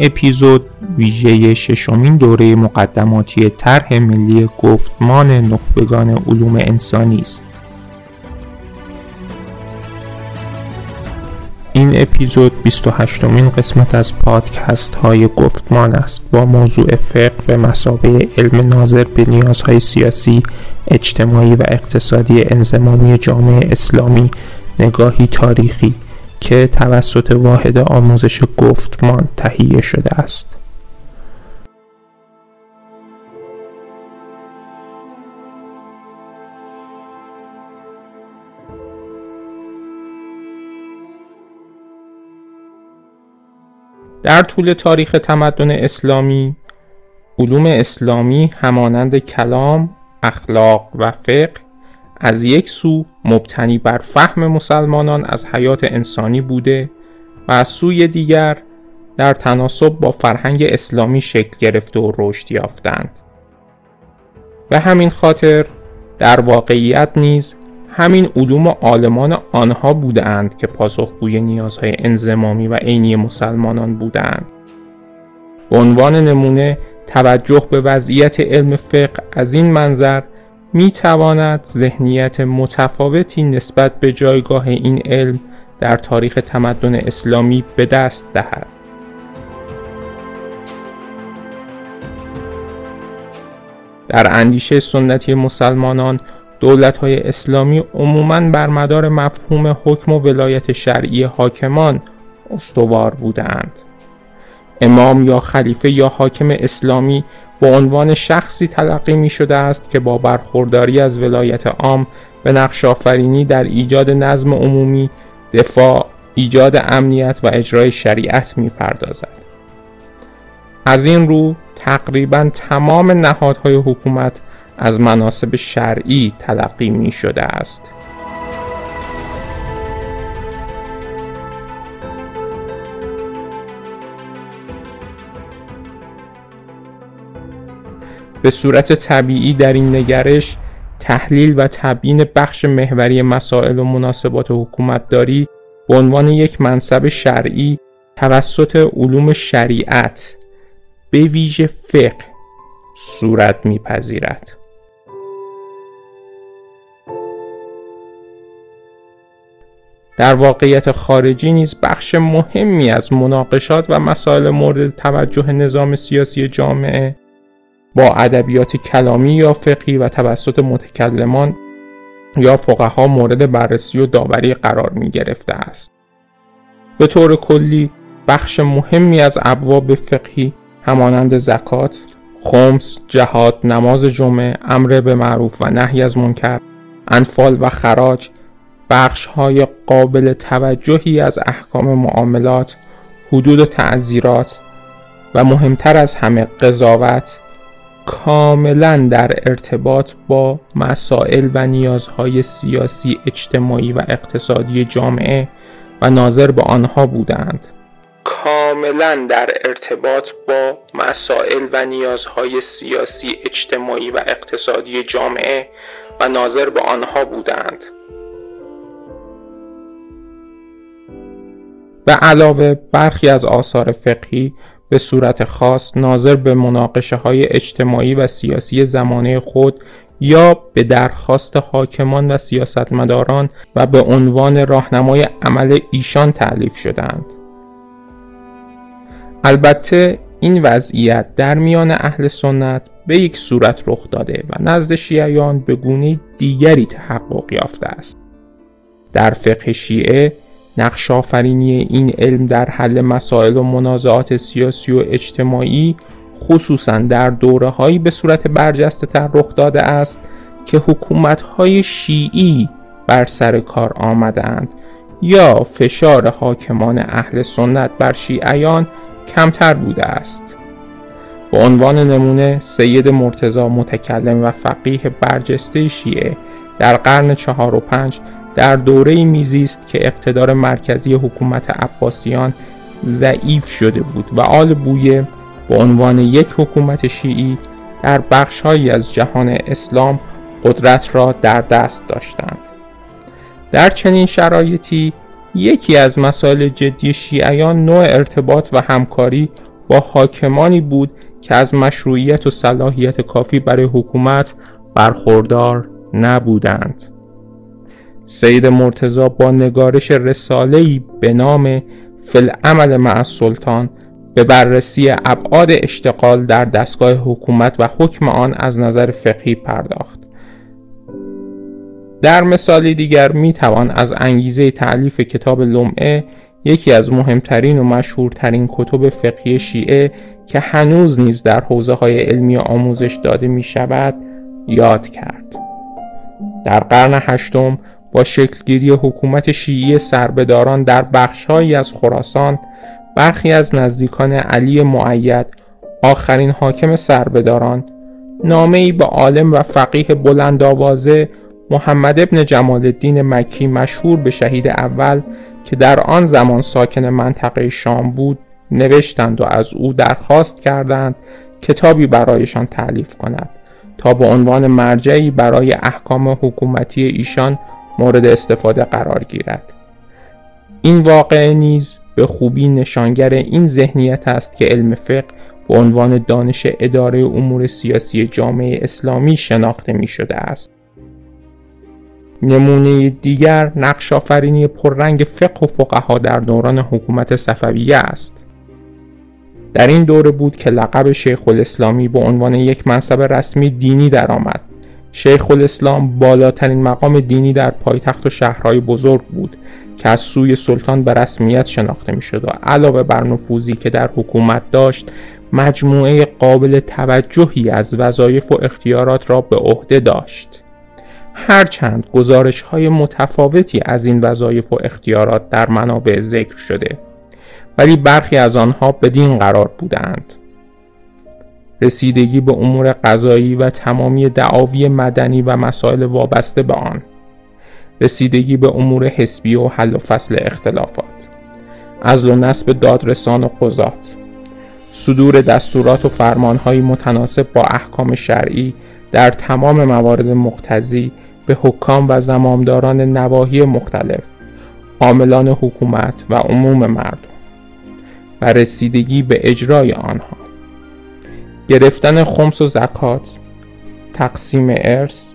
اپیزود ویژه ششمین دوره مقدماتی طرح ملی گفتمان نخبگان علوم انسانی است. این اپیزود 28 مین قسمت از پادکست های گفتمان است. با موضوع فقه به مسابه علم ناظر به نیازهای سیاسی، اجتماعی و اقتصادی انزمامی جامعه اسلامی نگاهی تاریخی. که توسط واحد آموزش گفتمان تهیه شده است. در طول تاریخ تمدن اسلامی علوم اسلامی همانند کلام، اخلاق و فقه از یک سو مبتنی بر فهم مسلمانان از حیات انسانی بوده و از سوی دیگر در تناسب با فرهنگ اسلامی شکل گرفته و رشد یافتند. به همین خاطر در واقعیت نیز همین علوم عالمان آنها بودند که پاسخگوی نیازهای انزمامی و عینی مسلمانان بودند. به عنوان نمونه توجه به وضعیت علم فقه از این منظر می تواند ذهنیت متفاوتی نسبت به جایگاه این علم در تاریخ تمدن اسلامی به دست دهد. در اندیشه سنتی مسلمانان دولت های اسلامی عموماً بر مدار مفهوم حکم و ولایت شرعی حاکمان استوار بودند. امام یا خلیفه یا حاکم اسلامی به عنوان شخصی تلقی می شده است که با برخورداری از ولایت عام به نقش آفرینی در ایجاد نظم عمومی، دفاع، ایجاد امنیت و اجرای شریعت می پردازد. از این رو تقریبا تمام نهادهای حکومت از مناسب شرعی تلقی می شده است. به صورت طبیعی در این نگرش تحلیل و تبیین بخش محوری مسائل و مناسبات حکومتداری به عنوان یک منصب شرعی توسط علوم شریعت به ویژه فقه صورت میپذیرد. در واقعیت خارجی نیز بخش مهمی از مناقشات و مسائل مورد توجه نظام سیاسی جامعه با ادبیات کلامی یا فقهی و توسط متکلمان یا فقها مورد بررسی و داوری قرار می گرفته است. به طور کلی بخش مهمی از ابواب فقهی همانند زکات، خمس، جهاد، نماز جمعه، امر به معروف و نهی از منکر، انفال و خراج بخش های قابل توجهی از احکام معاملات، حدود و تعذیرات و مهمتر از همه قضاوت کاملا در ارتباط با مسائل و نیازهای سیاسی، اجتماعی و اقتصادی جامعه و ناظر به آنها بودند. کاملا در ارتباط با مسائل و نیازهای سیاسی، اجتماعی و اقتصادی جامعه و ناظر به آنها بودند. به علاوه برخی از آثار فقهی به صورت خاص ناظر به مناقشه های اجتماعی و سیاسی زمانه خود یا به درخواست حاکمان و سیاستمداران و به عنوان راهنمای عمل ایشان تعلیف شدند. البته این وضعیت در میان اهل سنت به یک صورت رخ داده و نزد شیعیان به گونه دیگری تحقق یافته است. در فقه شیعه نقش آفرینی این علم در حل مسائل و منازعات سیاسی و اجتماعی خصوصا در دوره هایی به صورت برجسته تر رخ داده است که حکومت های شیعی بر سر کار آمدند یا فشار حاکمان اهل سنت بر شیعیان کمتر بوده است. به عنوان نمونه سید مرتزا متکلم و فقیه برجسته شیعه در قرن چهار و پنج در دوره میزیست که اقتدار مرکزی حکومت عباسیان ضعیف شده بود و آل بویه به عنوان یک حکومت شیعی در بخشهایی از جهان اسلام قدرت را در دست داشتند. در چنین شرایطی یکی از مسائل جدی شیعیان نوع ارتباط و همکاری با حاکمانی بود که از مشروعیت و صلاحیت کافی برای حکومت برخوردار نبودند. سید مرتزا با نگارش رساله‌ای به نام فل عمل مع سلطان به بررسی ابعاد اشتغال در دستگاه حکومت و حکم آن از نظر فقهی پرداخت. در مثالی دیگر می توان از انگیزه تعلیف کتاب لمعه یکی از مهمترین و مشهورترین کتب فقهی شیعه که هنوز نیز در حوزه های علمی آموزش داده می شود یاد کرد. در قرن هشتم با شکلگیری حکومت شیعی سربداران در بخشهایی از خراسان برخی از نزدیکان علی معید آخرین حاکم سربداران نامه ای به عالم و فقیه بلند آوازه محمد ابن جمال الدین مکی مشهور به شهید اول که در آن زمان ساکن منطقه شام بود نوشتند و از او درخواست کردند کتابی برایشان تعلیف کند تا به عنوان مرجعی برای احکام حکومتی ایشان مورد استفاده قرار گیرد. این واقعه نیز به خوبی نشانگر این ذهنیت است که علم فقه به عنوان دانش اداره امور سیاسی جامعه اسلامی شناخته می شده است. نمونه دیگر نقش آفرینی پررنگ فقه و فقها در دوران حکومت صفویه است. در این دوره بود که لقب شیخ الاسلامی به عنوان یک منصب رسمی دینی درآمد. شیخ الاسلام بالاترین مقام دینی در پایتخت و شهرهای بزرگ بود که از سوی سلطان به رسمیت شناخته می شد و علاوه بر نفوذی که در حکومت داشت مجموعه قابل توجهی از وظایف و اختیارات را به عهده داشت. هرچند گزارش های متفاوتی از این وظایف و اختیارات در منابع ذکر شده ولی برخی از آنها بدین قرار بودند. رسیدگی به امور قضایی و تمامی دعاوی مدنی و مسائل وابسته به آن. رسیدگی به امور حسبی و حل و فصل اختلافات. از و نصب دادرسان و قضات. صدور دستورات و فرمانهایی متناسب با احکام شرعی در تمام موارد مقتضی به حکام و زمامداران نواحی مختلف عاملان حکومت و عموم مردم و رسیدگی به اجرای آنها. گرفتن خمس و زکات تقسیم ارث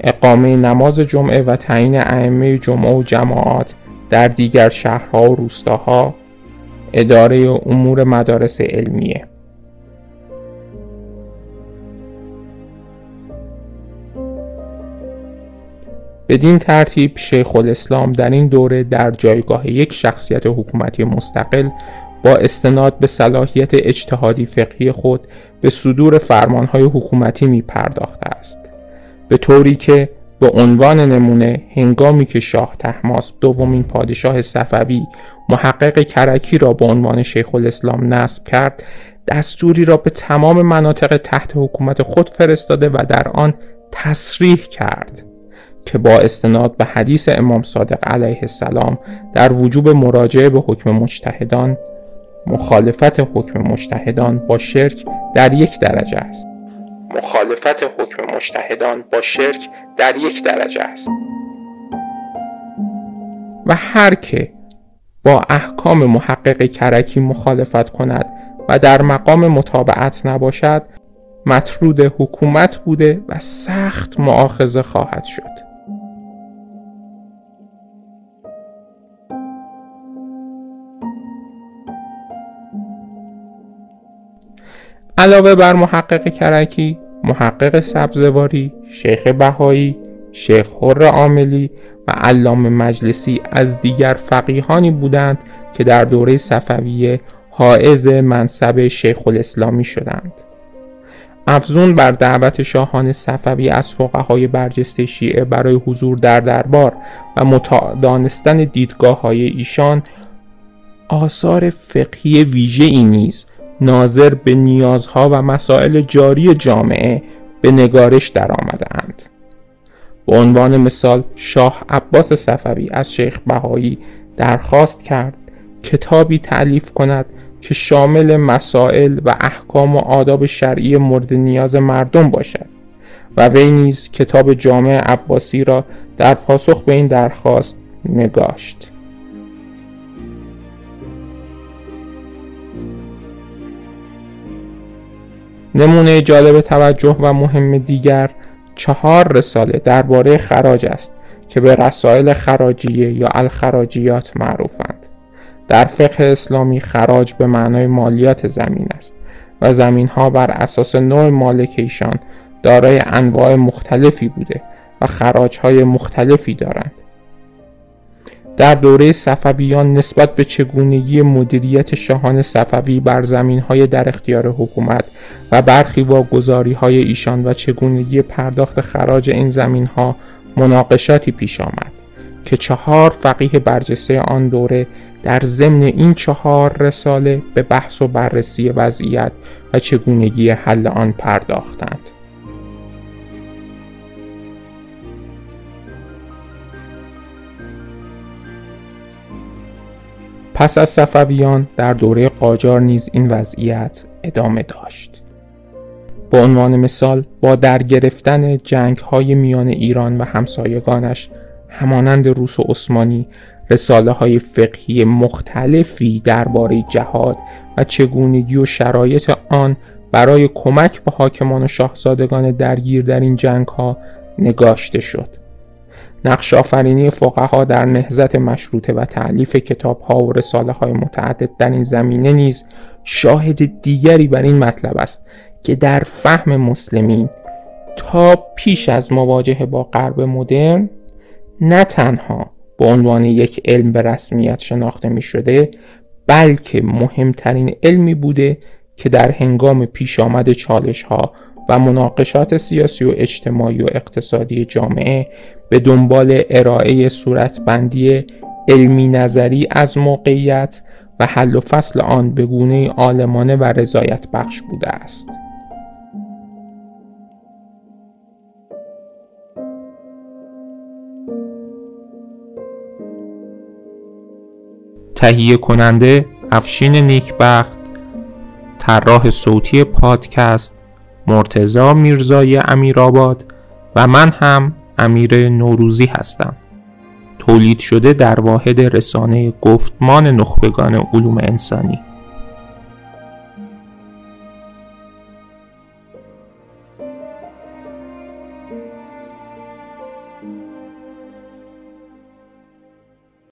اقامه نماز جمعه و تعیین ائمه جمعه و جماعات در دیگر شهرها و روستاها اداره امور مدارس علمیه. بدین ترتیب شیخ الاسلام در این دوره در جایگاه یک شخصیت حکومتی مستقل با استناد به صلاحیت اجتهادی فقهی خود به صدور فرمانهای حکومتی می پرداخته است. به طوری که به عنوان نمونه هنگامی که شاه تحماس دومین پادشاه صفوی محقق کرکی را به عنوان شیخ الاسلام نصب کرد دستوری را به تمام مناطق تحت حکومت خود فرستاده و در آن تصریح کرد که با استناد به حدیث امام صادق علیه السلام در وجوب مراجعه به حکم مجتهدان مخالفت حکم مجتهدان با شرک در یک درجه است. مخالفت حکم مجتهدان با شرک در یک درجه است. و هر که با احکام محقق کرکی مخالفت کند و در مقام مطابعت نباشد مطرود حکومت بوده و سخت معاخذه خواهد شد. علاوه بر محقق کرکی محقق سبزواری شیخ بهایی شیخ حر عاملی و علام مجلسی از دیگر فقیهانی بودند که در دوره صفویه حائز منصب شیخ الاسلامی شدند. افزون بر دعوت شاهان صفوی از فقهای برجسته شیعه برای حضور در دربار و متعادانستن دیدگاه های ایشان آثار فقهی ویژه ای نیز ناظر به نیازها و مسائل جاری جامعه به نگارش درآمدهاند. به عنوان مثال شاه عباس صفوی از شیخ بهایی درخواست کرد کتابی تعلیف کند که شامل مسائل و احکام و آداب شرعی مورد نیاز مردم باشد و وی نیز کتاب جامع عباسی را در پاسخ به این درخواست نگاشت نمونه جالب توجه و مهم دیگر چهار رساله درباره خراج است که به رسائل خراجیه یا الخراجیات معروفند. در فقه اسلامی خراج به معنای مالیات زمین است و زمین ها بر اساس نوع مالکیشان دارای انواع مختلفی بوده و خراج های مختلفی دارند. در دوره صفویان نسبت به چگونگی مدیریت شاهان صفوی بر زمین های در اختیار حکومت و برخی واگذاری های ایشان و چگونگی پرداخت خراج این زمین ها مناقشاتی پیش آمد که چهار فقیه برجسته آن دوره در ضمن این چهار رساله به بحث و بررسی وضعیت و چگونگی حل آن پرداختند. پس از صفویان در دوره قاجار نیز این وضعیت ادامه داشت. به عنوان مثال با در گرفتن جنگ های میان ایران و همسایگانش همانند روس و عثمانی رساله های فقهی مختلفی درباره جهاد و چگونگی و شرایط آن برای کمک به حاکمان و شاهزادگان درگیر در این جنگ ها نگاشته شد. نقش آفرینی فقها در نهزت مشروطه و تعلیف کتاب ها و رساله های متعدد در این زمینه نیز شاهد دیگری بر این مطلب است که در فهم مسلمین تا پیش از مواجهه با غرب مدرن نه تنها به عنوان یک علم به رسمیت شناخته می شده بلکه مهمترین علمی بوده که در هنگام پیش آمد چالش ها و مناقشات سیاسی و اجتماعی و اقتصادی جامعه به دنبال ارائه صورتبندی علمی نظری از موقعیت و حل و فصل آن به گونه عالمانه و رضایت بخش بوده است. تهیه کننده افشین نیکبخت طراح صوتی پادکست مرتزا میرزای امیرآباد و من هم امیر نوروزی هستم. تولید شده در واحد رسانه گفتمان نخبگان علوم انسانی.